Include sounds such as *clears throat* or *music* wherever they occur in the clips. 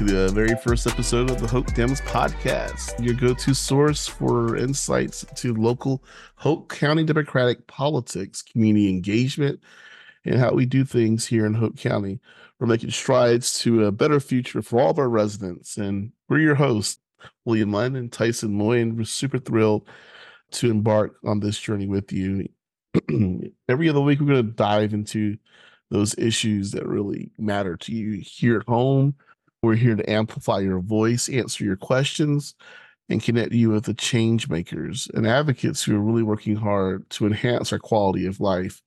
to the very first episode of the Hoke Dems podcast, your go to source for insights to local Hoke County Democratic politics, community engagement, and how we do things here in Hoke County. We're making strides to a better future for all of our residents. And we're your hosts, William Munn and Tysen Moy, and we're super thrilled to embark on this journey with you. *clears throat* Every other week, we're going to dive into those issues that really matter to you here at home. We're here to amplify your voice, answer your questions, and connect you with the change makers and advocates who are really working hard to enhance our quality of life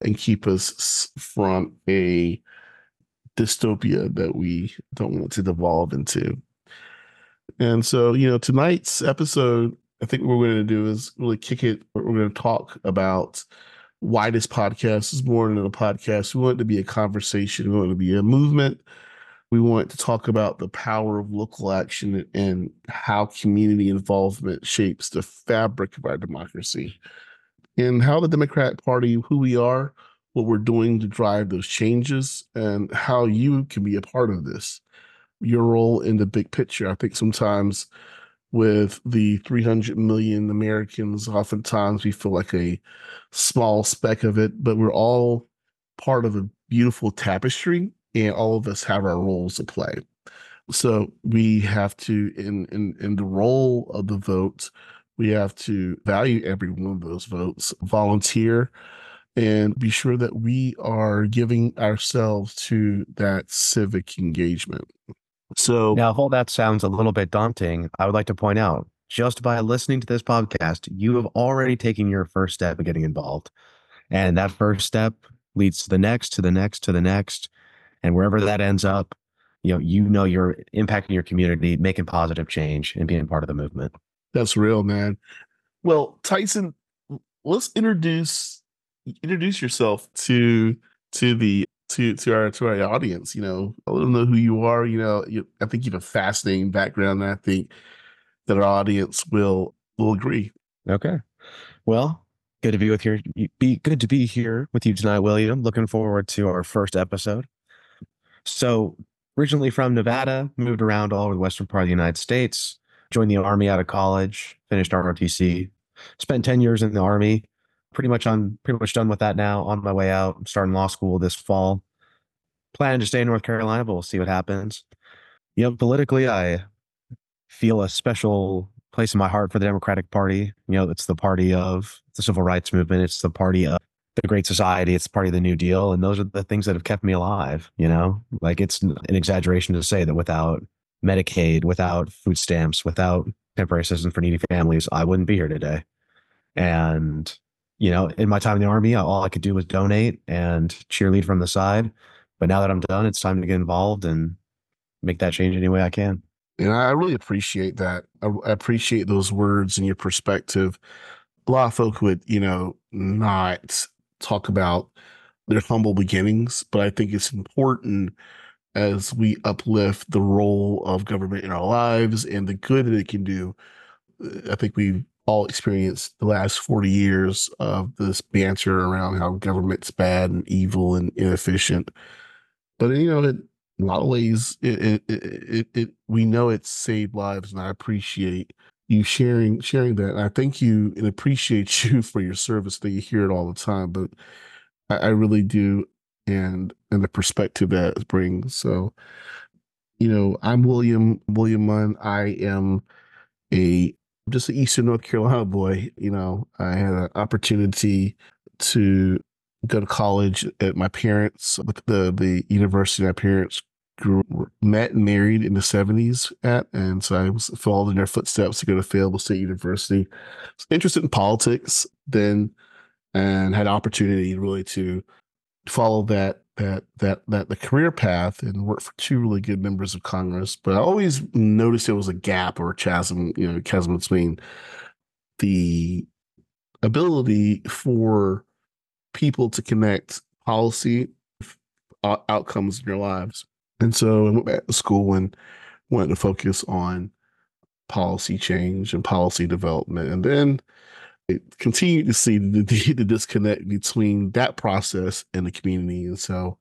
and keep us from a dystopia that we don't want to devolve into. And so, you know, tonight's episode, I think what we're going to do is really kick it. We're going to talk about why this podcast is more than a podcast. We want it to be a conversation, we want it to be a movement. We want to talk about the power of local action and how community involvement shapes the fabric of our democracy and how the Democratic Party, who we are, what we're doing to drive those changes and how you can be a part of this. Your role in the big picture. I think sometimes with the 300 million Americans, oftentimes we feel like a small speck of it, but we're all part of a beautiful tapestry and all of us have our roles to play. So we have to, in, in, in the role of the vote, we have to value every one of those votes, volunteer, and be sure that we are giving ourselves to that civic engagement. So now, if all that sounds a little bit daunting, I would like to point out just by listening to this podcast, you have already taken your first step of getting involved. And that first step leads to the next, to the next, to the next. And wherever that ends up, you know, you know you're impacting your community, making positive change and being part of the movement. That's real, man. Well, Tysen, let's introduce introduce yourself to to the to to our to our audience. You know, let them know who you are. You know, you, I think you have a fascinating background. And I think that our audience will will agree. Okay. Well, good to be with here. Be good to be here with you tonight, William. Looking forward to our first episode. So, originally from Nevada, moved around all over the western part of the United States. Joined the army out of college. Finished ROTC. Spent ten years in the army pretty much on pretty much done with that now. On my way out, I'm starting law school this fall. Planning to stay in North Carolina, but we'll see what happens. You know, politically, I feel a special place in my heart for the Democratic Party. You know, it's the party of the civil rights movement. It's the party of the Great Society. It's part of the New Deal, and those are the things that have kept me alive. You know, like it's an exaggeration to say that without Medicaid, without food stamps, without temporary assistance for needy families, I wouldn't be here today. And you know, in my time in the army, all I could do was donate and cheerlead from the side. But now that I'm done, it's time to get involved and make that change any way I can. And I really appreciate that. I appreciate those words and your perspective. A lot of folk would, you know, not talk about their humble beginnings, but I think it's important as we uplift the role of government in our lives and the good that it can do. Uh, I think we've all experienced the last 40 years of this banter around how government's bad and evil and inefficient. But, you know, in a lot of ways, it, it, it, it, we know it's saved lives. And I appreciate you sharing, sharing that. I thank you and appreciate *laughs* you for your service that you hear it all the time, but I, I really do. And, and the perspective that it brings. So, you know, I'm William, William Munn. I am a just an Eastern North Carolina boy. You know, I had an opportunity to go to college at my parents, the the university my parents grew met and married in the 70s at and so i was followed in their footsteps to go to fayetteville state university was interested in politics then and had opportunity really to follow that that that that the career path and work for two really good members of Congress. But I always noticed there was a gap or a chasm, you know, chasm between the ability for people to connect policy uh, outcomes in their lives. And so I went back to school and wanted to focus on policy change and policy development. And then continued to see the, *laughs* the, the, disconnect between that process and the community. And so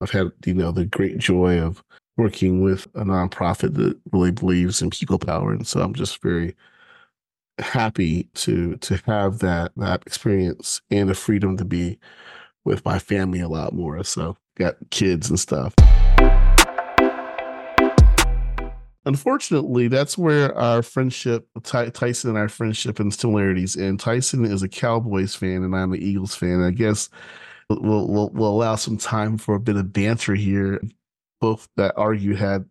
I've had, you know, the great joy of working with a nonprofit that really believes in people power. And so I'm just very happy to to have that that experience and the freedom to be with my family a lot more. So got kids and stuff. Unfortunately, that's where our friendship, Ty- Tysen and our friendship and similarities. And Tysen is a Cowboys fan, and I'm an Eagles fan. I guess we'll, we'll we'll allow some time for a bit of banter here. Both that argue had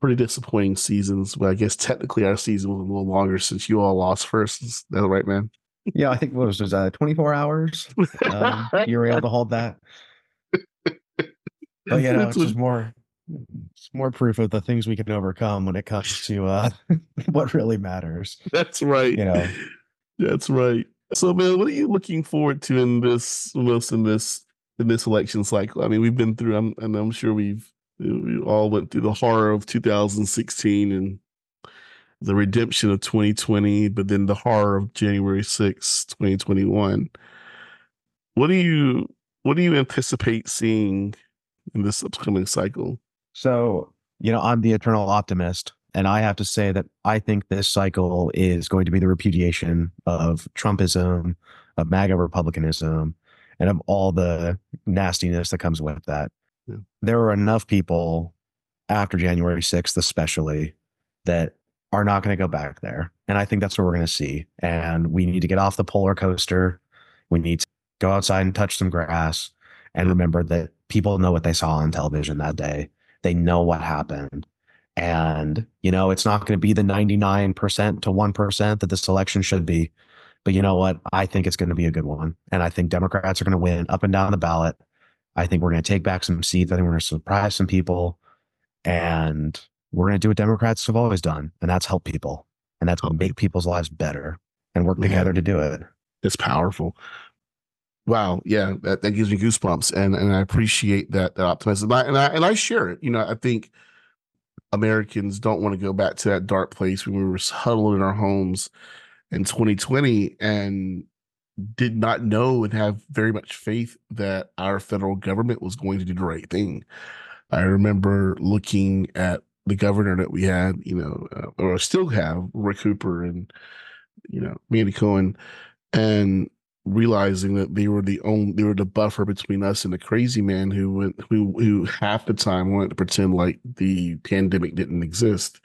pretty disappointing seasons, but I guess technically our season was a little longer since you all lost first. Is that right, man? Yeah, I think what was it, uh, 24 hours? Um, you were able to hold that. But *laughs* yeah, know, it's just more it's more proof of the things we can overcome when it comes to uh *laughs* what really matters. That's right. You know. That's right. So man, what are you looking forward to in this most in this in this election cycle? I mean, we've been through I'm and I'm sure we've we all went through the horror of 2016 and the redemption of 2020, but then the horror of January 6, 2021. What do you what do you anticipate seeing in this upcoming cycle? So, you know, I'm the eternal optimist. And I have to say that I think this cycle is going to be the repudiation of Trumpism, of MAGA Republicanism, and of all the nastiness that comes with that. Yeah. There are enough people after January 6th, especially, that are not going to go back there. And I think that's what we're going to see. And we need to get off the polar coaster. We need to go outside and touch some grass and remember that people know what they saw on television that day. They know what happened. And, you know, it's not going to be the 99% to 1% that this election should be. But you know what? I think it's going to be a good one. And I think Democrats are going to win up and down the ballot. I think we're going to take back some seats. I think we're going to surprise some people. And we're going to do what Democrats have always done, and that's help people. And that's make people's lives better and work together to do it. It's powerful. Wow, yeah, that, that gives me goosebumps, and and I appreciate that that optimism, and I, and I share it. You know, I think Americans don't want to go back to that dark place when we were huddled in our homes in 2020 and did not know and have very much faith that our federal government was going to do the right thing. I remember looking at the governor that we had, you know, uh, or still have, Rick Cooper, and you know Mandy Cohen, and realizing that they were the only they were the buffer between us and the crazy man who went who who half the time wanted to pretend like the pandemic didn't exist.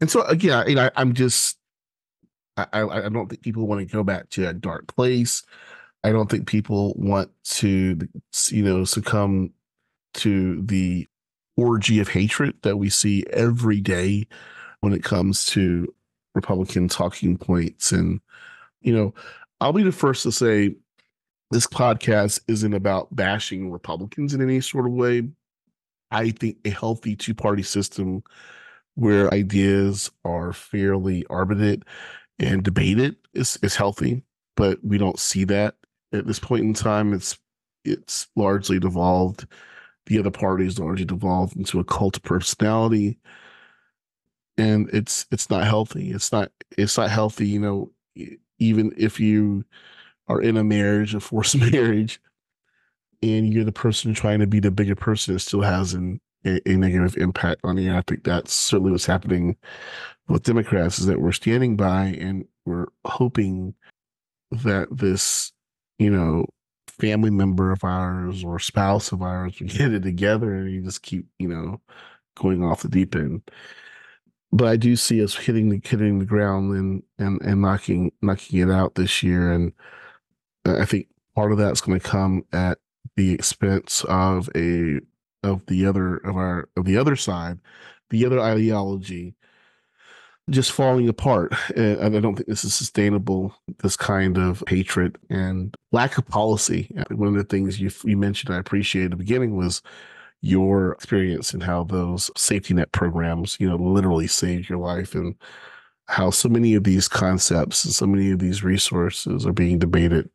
And so again, you know, I, am just I, I don't think people want to go back to a dark place. I don't think people want to you know succumb to the orgy of hatred that we see every day when it comes to Republican talking points and you know I'll be the first to say this podcast isn't about bashing Republicans in any sort of way. I think a healthy two party system where ideas are fairly arbitrated and debated is, is healthy, but we don't see that at this point in time. It's it's largely devolved. The other parties largely devolved into a cult personality, and it's it's not healthy. It's not it's not healthy. You know, even if you are in a marriage, a forced *laughs* marriage, and you're the person trying to be the bigger person, it still has an, a, a negative impact on you. I think that's certainly what's happening with Democrats is that we're standing by and we're hoping that this, you know, family member of ours or spouse of ours we get it together and you just keep, you know, going off the deep end but I do see us hitting the hitting the ground and and and knocking knocking it out this year, and I think part of that's going to come at the expense of a of the other of our of the other side, the other ideology just falling apart. And I don't think this is sustainable. This kind of hatred and lack of policy. One of the things you you mentioned I appreciate at the beginning was your experience and how those safety net programs, you know, literally saved your life and how so many of these concepts and so many of these resources are being debated,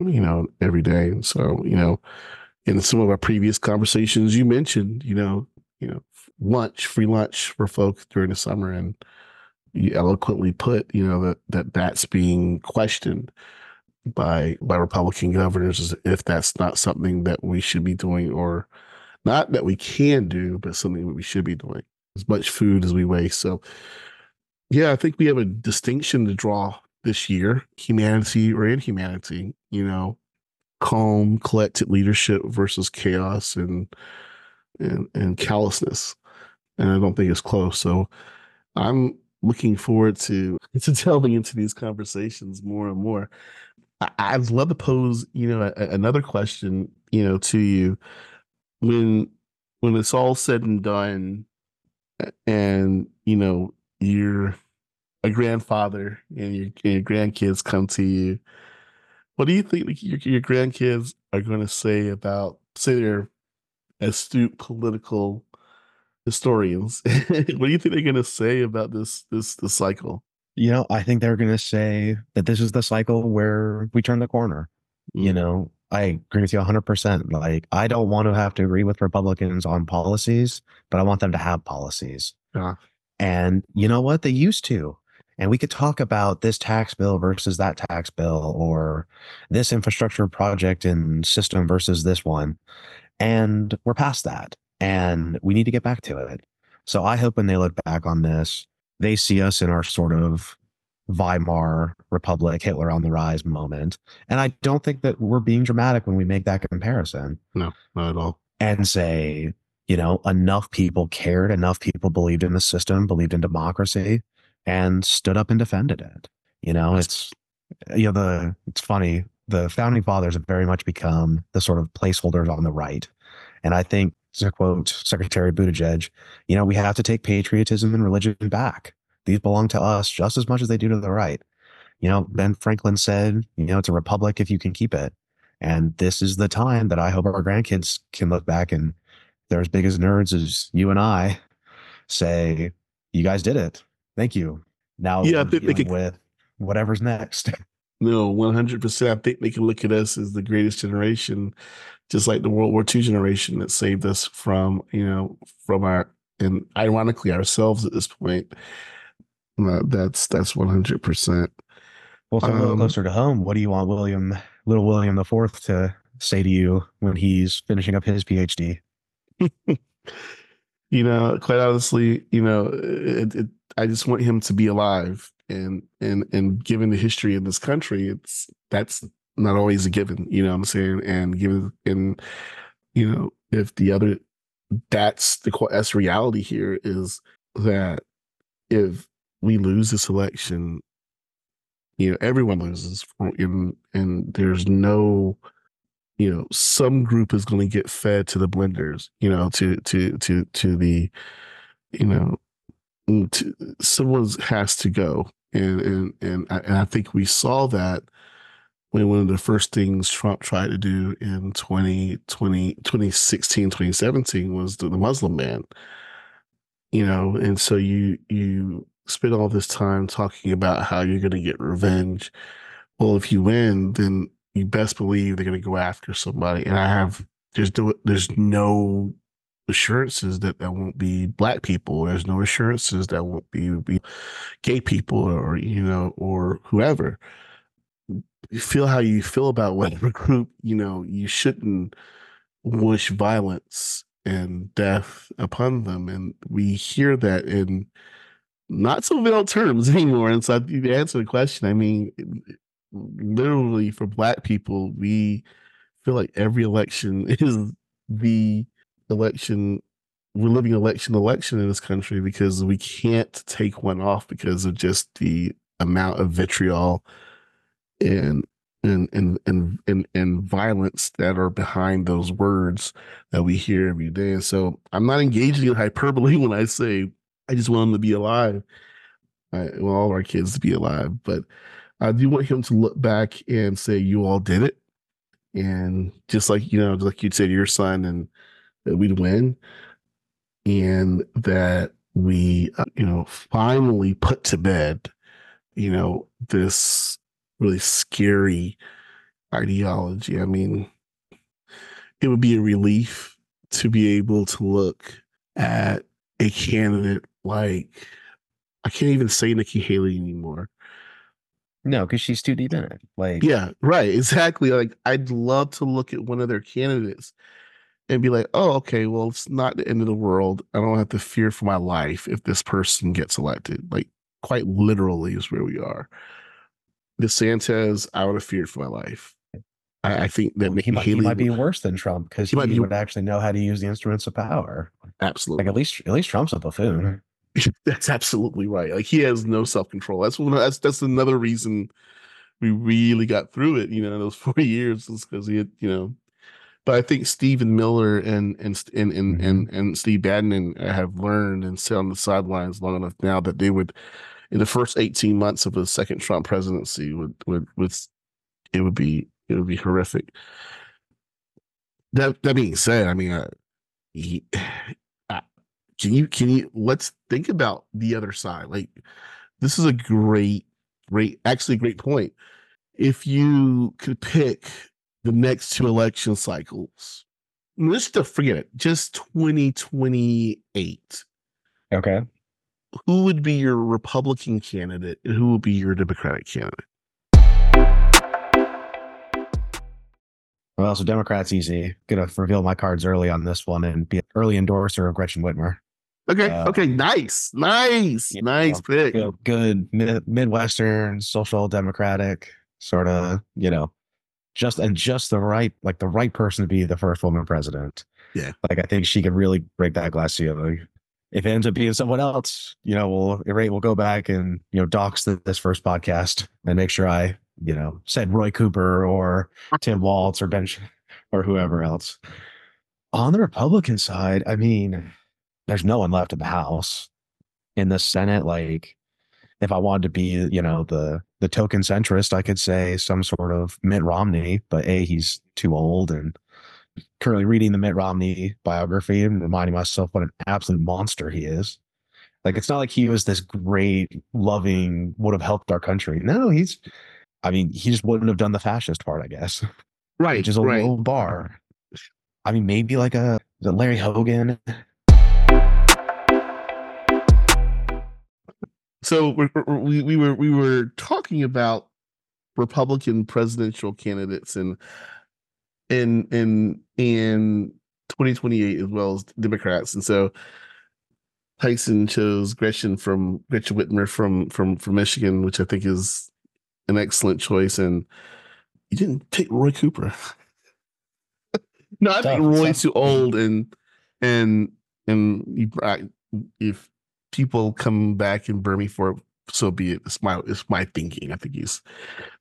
you know, every day. And so, you know, in some of our previous conversations, you mentioned, you know, you know, lunch, free lunch for folks during the summer, and you eloquently put, you know, that that that's being questioned by by Republican governors if that's not something that we should be doing or Not that we can do, but something we should be doing. As much food as we waste. So, yeah, I think we have a distinction to draw this year humanity or inhumanity, you know, calm, collected leadership versus chaos and, and, and callousness. And I don't think it's close. So, I'm looking forward to *laughs* to delving into these conversations more and more. I, would love to pose, you know, a, another question, you know, to you when when it's all said and done, and you know you're a grandfather and your, and your grandkids come to you. What do you think your, your grandkids are going to say about, say, they're astute political historians? *laughs* what do you think they're going to say about this this this cycle? You know, I think they're going to say that this is the cycle where we turn the corner. Mm. You know, I agree with you 100%. Like, I don't want to have to agree with Republicans on policies, but I want them to have policies. Yeah. And you know what? They used to. And we could talk about this tax bill versus that tax bill or this infrastructure project and system versus this one. And we're past that. And we need to get back to it. So I hope when they look back on this, they see us in our sort of Weimar Republic, Hitler on the rise moment. And I don't think that we're being dramatic when we make that comparison. No, not at all. And say, you know, enough people cared, enough people believed in the system, believed in democracy, and stood up and defended it. You know, it's, you know, the, it's funny. The founding fathers have very much become the sort of placeholders on the right. And I think to quote Secretary Buttigieg, you know, we have to take patriotism and religion back. These belong to us just as much as they do to the right. You know, Ben Franklin said, you know, it's a republic if you can keep it. And this is the time that I hope our grandkids can look back and they're as big as nerds as you and I say, you guys did it. Thank you. Now yeah, I think they with whatever's next. *laughs* No, 100%. I think they can look at us as the greatest generation just like the World War II generation that saved us from, you know, from our and ironically ourselves at this point. Uh, that's that's one hundred percent. Well, so a little um, closer to home, what do you want William, little William the Fourth, to say to you when he's finishing up his PhD? *laughs* you know, quite honestly, you know, it, it, I just want him to be alive, and and and given the history of this country, it's that's not always a given, you know what I'm saying? And given and you know, if the other that's the that's reality here is that if we lose this election, you know, everyone loses and and there's no you know, some group is going to get fed to the blenders, you know, to to to to the you know, mm, to, someone has to go. And and and I, and I think we saw that when one of the first things Trump tried to do in 2020, 2016, 2017 was the, the Muslim ban. You know, and so you you spend all this time talking about how you're going to get revenge. Well, if you win, then you best believe they're going to go after somebody. And I have there's there's no assurances that there won't be black people. There's no assurances that won't be, be gay people or you know or whoever You feel how you feel about whatever *laughs* group, you know, you shouldn't wish violence and death upon them. And we hear that in not so veiled terms *laughs* anymore. And so to answer the question, I mean, literally for black people, we feel like every election *laughs* is the election we're living election election in this country because we can't take one off because of just the amount of vitriol and and and and and, and violence that are behind those words that we hear every day. And so I'm not engaging in hyperbole *laughs* when I say I just want him to be alive. I want all our kids to be alive, but I do want him to look back and say, "You all did it," and just like you know, like you said, your son, and that we'd win, and that we, uh, you know, finally put to bed, you know, this really scary ideology. I mean, it would be a relief to be able to look at a candidate like I can't even say Nikki Haley anymore. No, because she's too deep in it. Like, yeah, right, exactly. Like, I'd love to look at one of their candidates and be like, oh, okay, well, it's not the end of the world. I don't have to fear for my life if this person gets elected. Like, quite literally, is where we are. DeSantis, I would have feared for my life. I, I think that he might, he Haley might be worse than Trump because He he, might be- would actually know how to use the instruments of power. absolutely Like at least at least Trump's a buffoon. *laughs* That's absolutely right. Like he has no self control. That's one. That's that's another reason we really got through it. You know, those *laughs* four years is because he had, you know. But I think Stephen Miller and and and and and, and Steve Bannon have learned and sit on the sidelines long enough now that they would, in the first eighteen months of a second Trump presidency, would would would it would be it would be horrific. That that being said, I mean, uh, he, can you can you let's think about the other side like this is a great great actually great point if you could pick the next two election cycles let's just forget it just 2028 Okay. who would be your republican candidate and who would be your democratic candidate Well, so Democrats easy. Gonna reveal my cards early on this one and be an early endorser of Gretchen Whitmer. Okay Uh, okay nice nice you nice know, pick You know, good mid- Midwestern, social democratic, sort of, you know, just and just the right, like the right person to be the first woman president. Yeah. Like I think she could really break that glass ceiling. If it ends up being someone else, you know, we'll right, we'll go back and you know dox the, this first podcast and make sure I, you know, said Roy Cooper or Tim Walz or Ben or whoever else. On the Republican side, I mean, there's no one left in the House. In the Senate, like if I wanted to be, you know, the the token centrist, I could say some sort of Mitt Romney, but A, he's too old and currently reading the Mitt Romney biography and reminding myself what an absolute monster he is. Like it's not like he was this great, loving, would have helped our country. No, he's I mean, he just wouldn't have done the fascist part, I guess. *laughs* right Which is a right low bar. I mean, maybe like a Larry Hogan. So we're, we we were we were talking about Republican presidential candidates and in in in 2028 as well as Democrats, and so Tysen chose Gretchen from Gretchen Whitmer from from from Michigan, which I think is an excellent choice. And you didn't take Roy Cooper. *laughs* no, I think Roy's too old, and and and you, if people come back and burn me for it, so be it. It's my it's my thinking. I think he's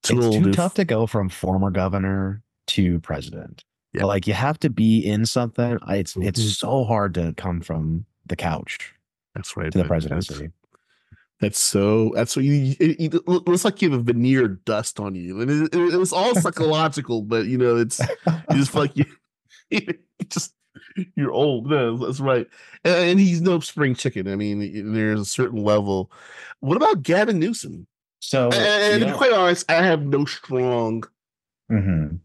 too it's too if- tough to go from former governor to president. Yeah. Like you have to be in something. It's it's Mhm. so hard to come from the couch That's right. to the that- that's- presidency. That's so. That's what you. It, it, looks like you have a veneer dust on you, and it, it, it was all *laughs* psychological. but you know, it's you just feel like you, *laughs* you just *laughs* you're old. No, that's right. And, and he's no spring chicken. I mean, there's a certain level. What about Gavin Newsom? So And, you to be quite honest, I have no strong Mhm.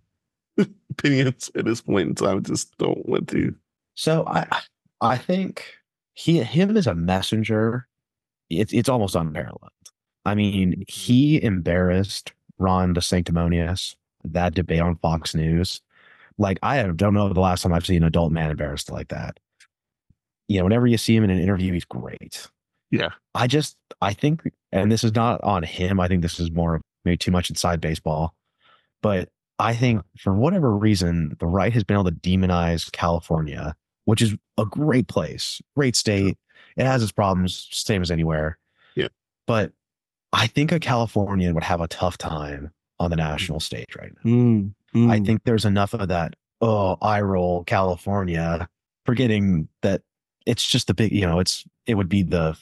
*laughs* opinions at this point in time. I just don't want to. So I I think he him as a messenger, it's it's almost unparalleled. I mean, he embarrassed Ron DeSanctimonious that debate on Fox News. Like I don't know the last time I've seen an adult man embarrassed like that. You know, whenever you see him in an interview, he's great. Yeah. I just I think, and this is not on him. I think this is more of maybe too much inside baseball. But I think for whatever reason, the right has been able to demonize California, which is a great place, great state. It has its problems, same as anywhere. Yeah. But I think a Californian would have a tough time on the national stage right now. Mm, I mm. think there's enough of that, oh, I roll California, forgetting that it's just the big, you know, it's it would be the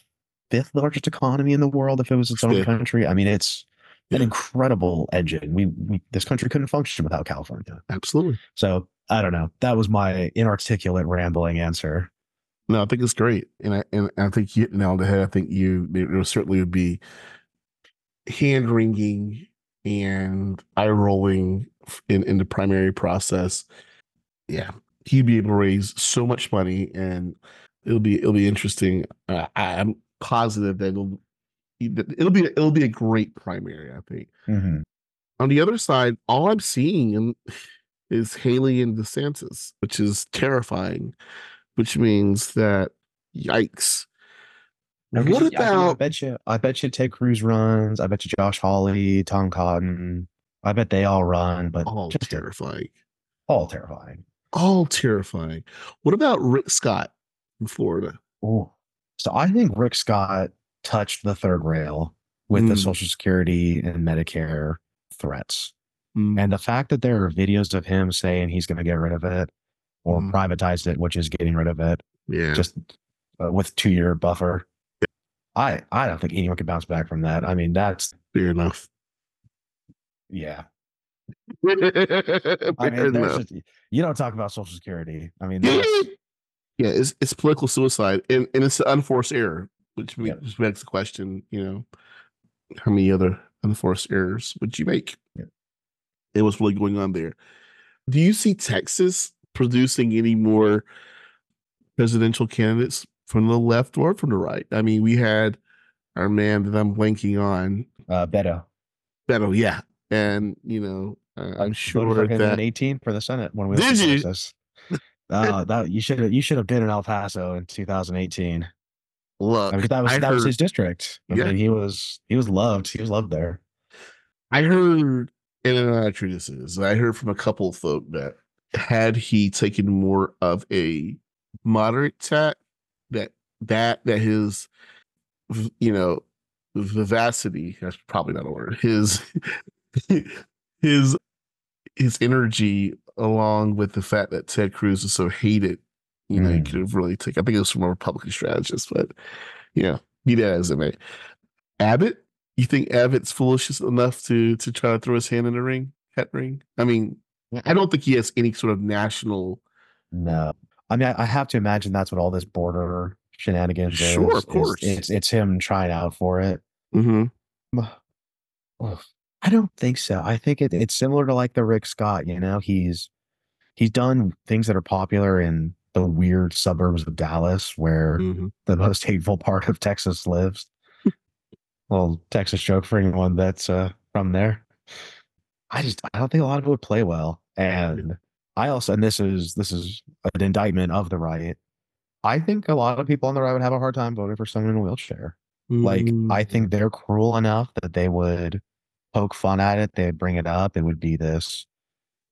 fifth largest economy in the world if it was its own Yeah. country. I mean, it's an incredible engine. We, we this country couldn't function without California. absolutely. So I don't know. That was my inarticulate rambling answer. No, I think it's great, and I and I think you hit the nail on the head. I think you there certainly would be hand wringing and eye rolling in in the primary process. Yeah, he'd be able to raise so much money, and it'll be it'll be interesting. Uh, I- I'm positive that it'll it'll be it'll be a great primary. I think. On the other side, all I'm seeing, is Haley and DeSantis, which is terrifying, which means that yikes. I What mean, I- I, bet you. I bet you Ted Cruz runs. I bet you Josh Hawley, Tom Cotton. I bet they all run, but all just terrifying? all terrifying. All terrifying. What about Rick Scott in Florida? Oh, So I think Rick Scott touched the third rail with the Mm. Social Security and Medicare threats. Mm, And the fact that there are videos of him saying he's going to get rid of it or Mm. privatize it, which is getting rid of it, yeah. just uh, with two year buffer. I I don't think anyone can bounce back from that. I mean, that's fair enough. Yeah. I mean, just, you don't talk about Social Security. I mean, *laughs* yeah, it's it's political suicide and, and it's an unforced error, which makes begs the question, you know, how many other unforced errors would you make? Yep. And what's really going on there? Do you see Texas producing any more presidential candidates from the left or from the right? I mean, we had our man that I'm blanking on, uh, Beto. Beto, yeah, and you know, uh, I'm sure that in 18 for the Senate when we Did you? Texas. *laughs* Uh, that you should have you should have been in El Paso in 2018. look, I mean, that was I that was his district. I Yeah. mean, he was he was loved. He was loved there. I heard, and I don't know how true this is. I heard from a couple of folk that had he taken more of a moderate tack, that that that his, you know, vivacity. That's probably not a word. His *laughs* *laughs* his his energy, along with the fact that Ted Cruz is so hated, you know, he Mm. could have really taken. I think it was from a Republican strategist, but you know, be that as it may. Abbott, you think Abbott's foolish enough to to try to throw his hand in the ring, hat ring? I mean, I don't think he has any sort of national. No, I mean, I, I have to imagine that's what all this border shenanigans is. Sure, of course. It's it's him trying out for it. *sighs* Mhm. Oh, I don't think so. I think it, it's similar to like the Rick Scott. You know, he's he's done things that are popular in the weird suburbs of Dallas, where Mhm. the most hateful *laughs* part of Texas lives. Little Texas joke for anyone that's uh, from there. I just I don't think a lot of it would play well, and I also and this is this is an indictment of the right. I think a lot of people on the right would have a hard time voting for someone in a wheelchair. Like I Mm. think they're cruel enough that they would poke fun at it. They'd bring it up. It would be this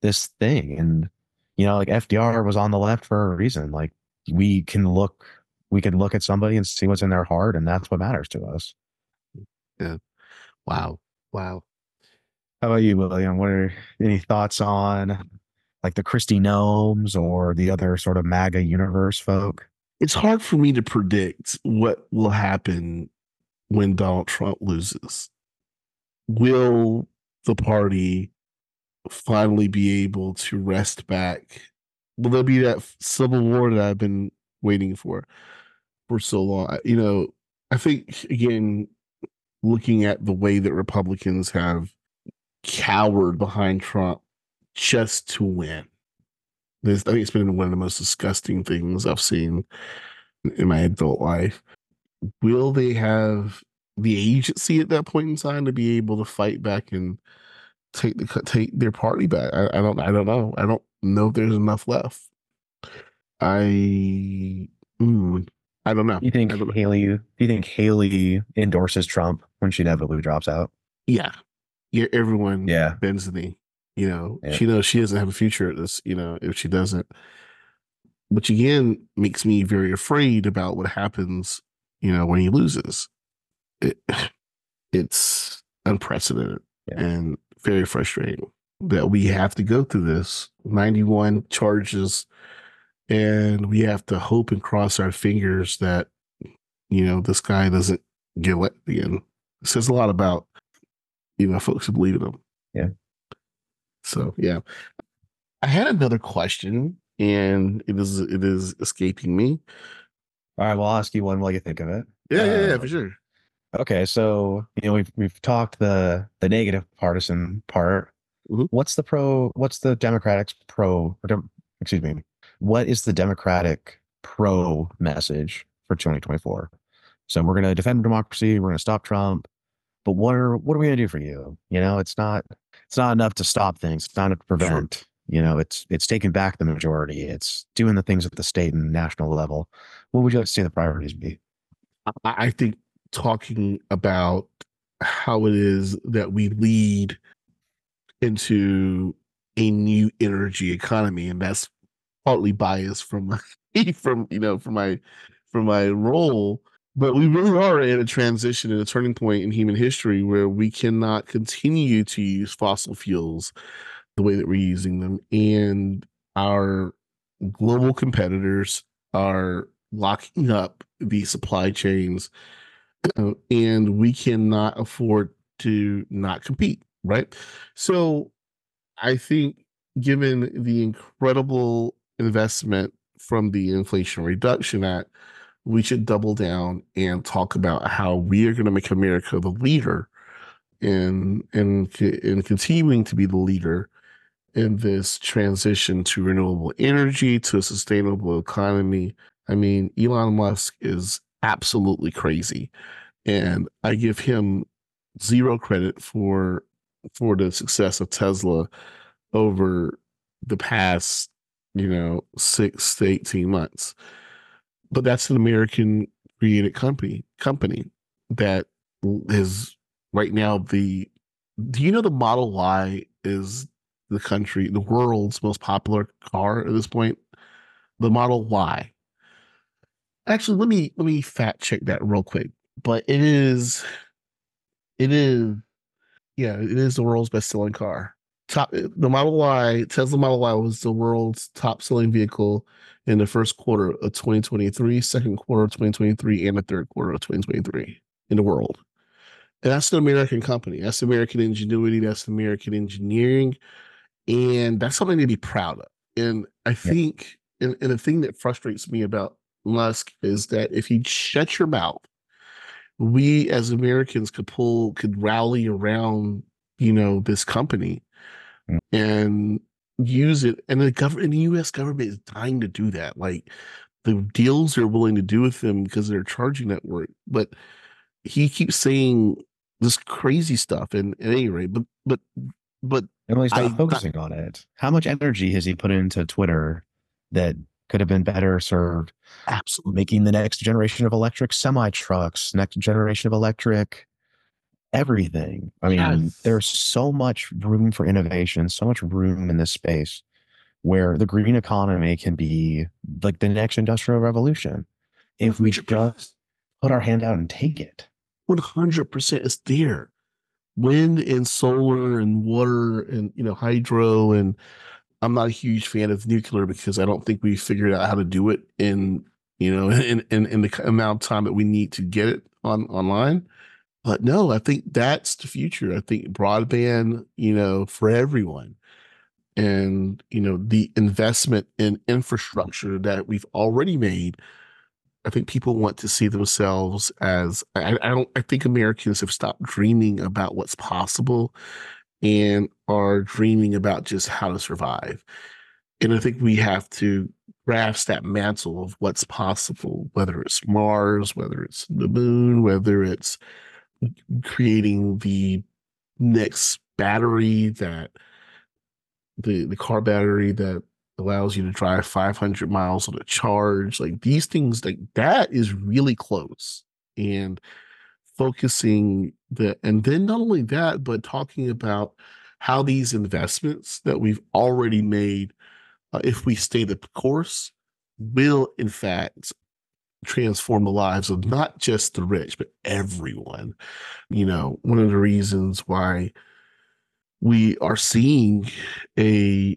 this thing, and you know, like FDR was on the left for a reason. Like we can look, we can look at somebody and see what's in their heart, and that's what matters to us. Yeah. Wow, wow. How about you, William? What are any thoughts on like the Kristi Noems or the other sort of MAGA universe folk? It's hard for me to predict what will happen when Donald Trump loses. Will the party finally be able to rest back? Will there be that civil war that I've been waiting for for so long? You know, I think again, looking at the way that Republicans have cowered behind Trump just to win. This, I think it's been one of the most disgusting things I've seen in my adult life. Will they have the agency at that point in time to be able to fight back and take the take their party back? I, I don't I don't know. I don't know if there's enough left. I mm, I don't know. You think I don't know. Haley? Do you think Haley endorses Trump when she inevitably drops out? Yeah, yeah. Everyone Yeah. bends the knee. You know, Yeah. she knows she doesn't have a future at this. You know, if she doesn't, which again makes me very afraid about what happens. You know, when he loses, it, *sighs* it's unprecedented Yeah. and very frustrating that we have to go through this. Ninety-one charges, and we have to hope and cross our fingers that you know this guy doesn't get elected again. It says a lot about you know folks who believe in him. Yeah. So yeah, I had another question, and it is it is escaping me. All right. Well, I'll ask you one while you think of it. Yeah, yeah, yeah, Uh, for sure. Okay, so you know we've we've talked the the negative partisan part. Mhm. What's the pro? What's the Democrats pro? Dem, excuse me. What is the Democratic pro message for 2024? So we're going to defend democracy. We're going to stop Trump. But what are what are we going to do for you? You know, it's not it's not enough to stop things. It's not enough to prevent. You know, it's it's taking back the majority. It's doing the things at the state and national level. What would you like to see the priorities be? I think talking about how it is that we lead into a new energy economy, and that's partly biased from my *laughs* from you know from my from my role. But we really are at a transition and a turning point in human history where we cannot continue to use fossil fuels the way that we're using them, and our global competitors are locking up the supply chains, and we cannot afford to not compete. Right, so I think given the incredible investment from the Inflation Reduction Act, we should double down and talk about how we are going to make America the leader in in in continuing to be the leader in this transition to renewable energy to a sustainable economy. I mean, Elon Musk is absolutely crazy, and I give him zero credit for for the success of Tesla over the past, you know, six to 18 months. But that's an American created company company that is right now the do you know the Model Y is the country, the world's most popular car at this point? The Model Y. Actually, let me let me fact check that real quick. But it is it is yeah, it is the world's best selling car top the Model Y, Tesla Model Y was the world's top selling vehicle in the first quarter of 2023, second quarter of 2023, and the third quarter of 2023 in the world. And that's an American company. That's American ingenuity. That's American engineering. And that's something to be proud of. And I think, yeah. and, and the thing that frustrates me about Musk is that if you shut your mouth, we as Americans could pull, could rally around, you know, this company mm. and use it. And the government, the U.S. government is dying to do that. Like the deals they're willing to do with them because they're charging network. But he keeps saying this crazy stuff. And at any rate, but but but and he's not I, focusing on it. How much energy has he put into Twitter that could have been better served? Absolutely, making the next generation of electric semi trucks, next generation of electric everything. I mean, yes. there's so much room for innovation, so much room in this space where the green economy can be like the next industrial revolution if we just put our hand out and take it. 100% is there. Wind and solar and water and you know hydro and I'm not a huge fan of nuclear because I don't think we figured out how to do it in you know *laughs* in in, in the amount of time that we need to get it on online. But no, I think that's the future. I think broadband, you know, for everyone. And, you know, the investment in infrastructure that we've already made. I think people want to see themselves as I, I don't I think Americans have stopped dreaming about what's possible and are dreaming about just how to survive. And I think we have to grasp that mantle of what's possible, whether it's Mars, whether it's the moon, whether it's creating the next battery that the the car battery that allows you to drive 500 miles on a charge like these things like that is really close and focusing the and then not only that but talking about how these investments that we've already made uh, if we stay the course will in fact transform the lives of not just the rich, but everyone. You know, one of the reasons why we are seeing a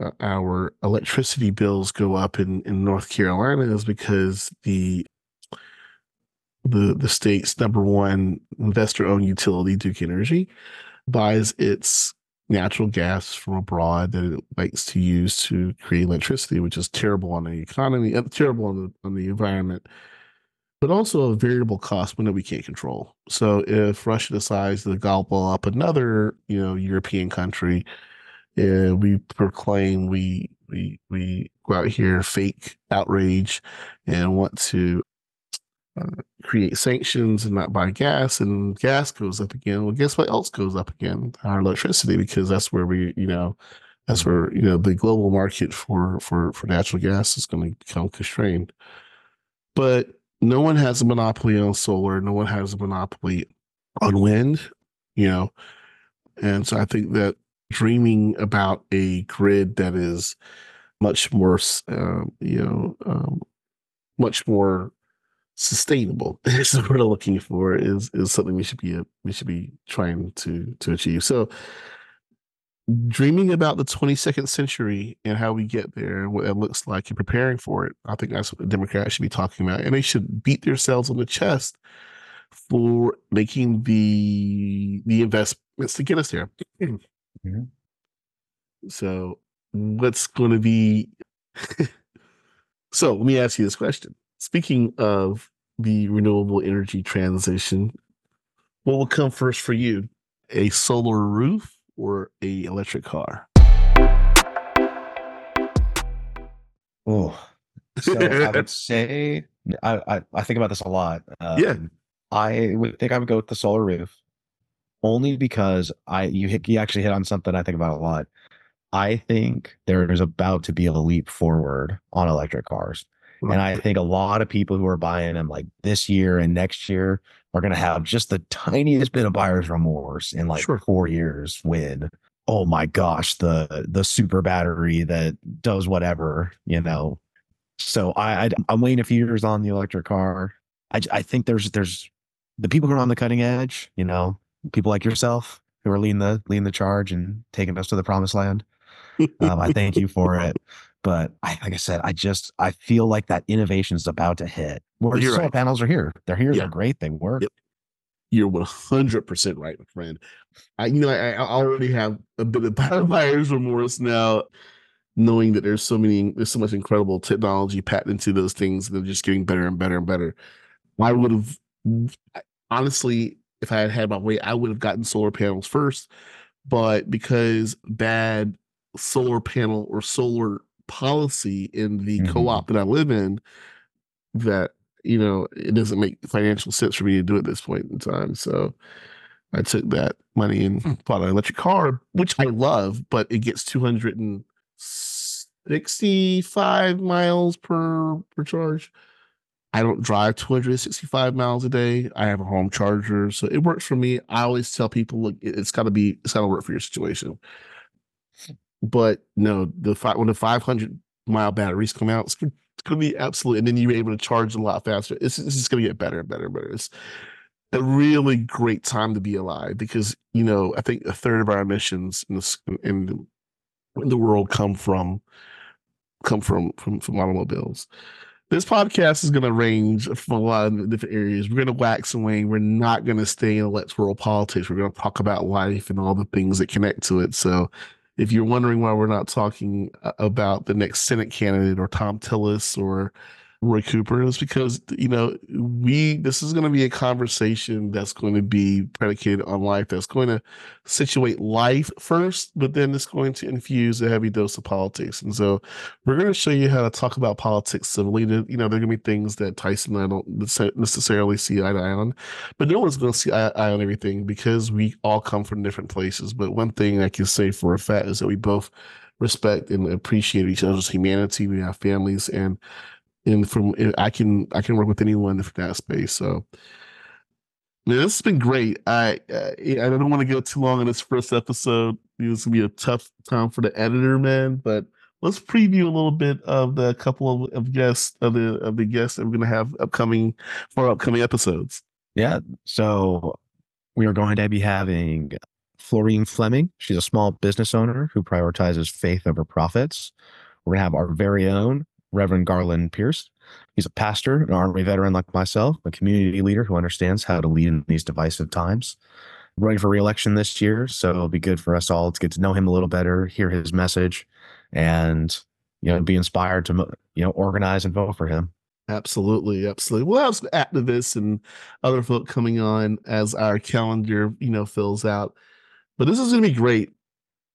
uh, our electricity bills go up in, in North Carolina is because the the the state's number one investor owned utility, Duke Energy, buys its natural gas from abroad that it likes to use to create electricity, which is terrible on the economy, uh, terrible on the on the environment, but also a variable cost one that we can't control. So if Russia decides to gobble up another, you know, European country, uh, we proclaim we we we go out here fake outrage and want to uh, create sanctions and not buy gas, and gas goes up again. Well, guess what else goes up again? Our electricity, because that's where we, you know, That's where you know the global market for for for natural gas is going to become constrained. But no one has a monopoly on solar. No one has a monopoly on wind. You know, and so I think that dreaming about a grid that is much more, um, you know, um, much more sustainable *laughs* is what we're looking for is is something we should be we should be trying to to achieve. So dreaming about the 22nd century and how we get there what it looks like and preparing for it. I think that's what the Democrats should be talking about. And they should beat themselves on the chest for making the the investments to get us there. *clears throat* Mm-hmm. So what's going to be *laughs* so let me ask you this question speaking of the renewable energy transition what will come first for you a solar roof or a electric car? Oh so i would *laughs* say I, I, I think about this a lot. Um, yeah i would think i would go with the solar roof only because i you hit you actually hit on something i think about a lot. I think there is about to be a leap forward on electric cars. And I think a lot of people who are buying them like this year and next year are going to have just the tiniest bit of buyer's remorse in like sure. four years when, oh my gosh, the the super battery that does whatever, you know. So I, I I'm waiting a few years on the electric car. I I think there's there's the people who are on the cutting edge, you know, people like yourself who are leading the leading the charge and taking us to the promised land. Um, I thank you for it. *laughs* *laughs* But I, like I said, I just I feel like that innovation is about to hit. Well, solar right. panels are here. They're here. Yeah. They're great. They work. Yep. You're 100 percent right, my friend. I you know I, I already have a bit of *laughs* buyer's remorse now, knowing that there's so many there's so much incredible technology packed into those things. They're just getting better and better and better. I would have honestly, if I had had my way, I would have gotten solar panels first. But because bad solar panel or solar policy in the mm-hmm. co-op that I live in that you know it doesn't make financial sense for me to do at this point in time. So I took that money and hmm. bought an electric car, which I love, but it gets 265 miles per per charge. I don't drive 265 miles a day. I have a home charger, so it works for me. I always tell people, look, it's got to be, it's got to work for your situation. But no, the five when the 500 mile batteries come out, it's it's gonna be absolute. And then you're able to charge a lot faster. It's, it's just gonna get better and better and better. It's a really great time to be alive because you know I think a third of our emissions in the in the, in the world come from come from from from automobiles. This podcast is going to range from a lot of different areas. We're going to wax and wane. We're not going to stay in electoral politics. We're going to talk about life and all the things that connect to it. So if you're wondering why we're not talking uh, about the next Senate candidate or Thom Tillis or Roy Cooper is because you know we this is going to be a conversation that's going to be predicated on life that's going to situate life first but then it's going to infuse a heavy dose of politics. And so we're going to show you how to talk about politics civilly. You know there are going to be things that Tysen and I don't necessarily see eye to eye on but no one's going to see eye, eye on everything because we all come from different places. But one thing I can say for a fact is that we both respect and appreciate each other's humanity. We have families and and from I can I can work with anyone in that space. So man, this has been great. I I, I don't want to go too long on this first episode. It's gonna be a tough time for the editor, man. But let's preview a little bit of the couple of, of guests of the of the guests that we're gonna have upcoming for upcoming episodes. Yeah. So we are going to be having Florine Fleming. She's a small business owner who prioritizes faith over profits. We're gonna have our very own Reverend Garland Pierce. He's a pastor, an Army veteran like myself, a community leader who understands how to lead in these divisive times. running for reelection this year, so it'll be good for us all to get to know him a little better, hear his message, and you know, be inspired to you know organize and vote for him. Absolutely, absolutely. We'll have some activists and other folk coming on as our calendar, you know, fills out. But this is going to be great.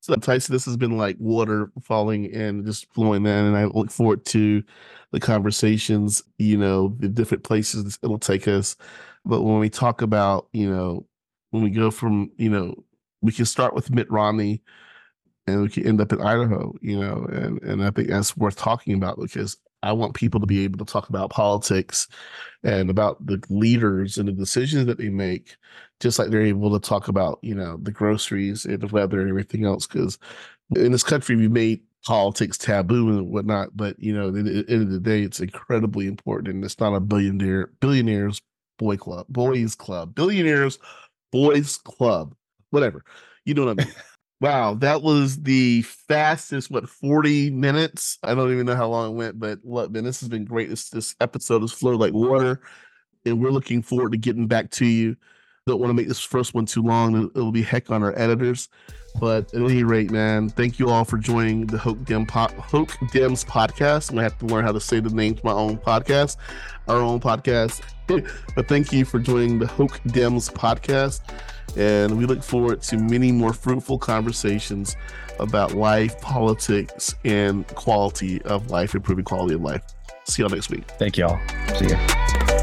So Tysen, this has been like water falling and just flowing in, and I look forward to the conversations. You know, the different places it'll take us. But when we talk about, you know, when we go from, you know, we can start with Mitt Romney and we can end up in Idaho, you know, and and I think that's worth talking about because I want people to be able to talk about politics and about the leaders and the decisions that they make, just like they're able to talk about, you know, the groceries and the weather and everything else. Because in this country, we made politics taboo and whatnot, but you know, at the end of the day, it's incredibly important, and it's not a billionaire billionaires boy club, boys club, billionaires boys club, whatever. You know what I mean? *laughs* Wow, that was the fastest, what, 40 minutes? I don't even know how long it went, but look, man, this has been great. This this episode has flowed like water, and we're looking forward to getting back to you. Don't want to make this first one too long. It'll be heck on our editors. But at any rate, man, thank you all for joining the Hoke Dem po- Hoke Dems podcast. I'm gonna have to learn how to say the name to my own podcast, our own podcast. *laughs* but thank you for joining the Hoke Dems podcast. And we look forward to many more fruitful conversations about life, politics, and quality of life, improving quality of life. See y'all next week. Thank y'all. See you.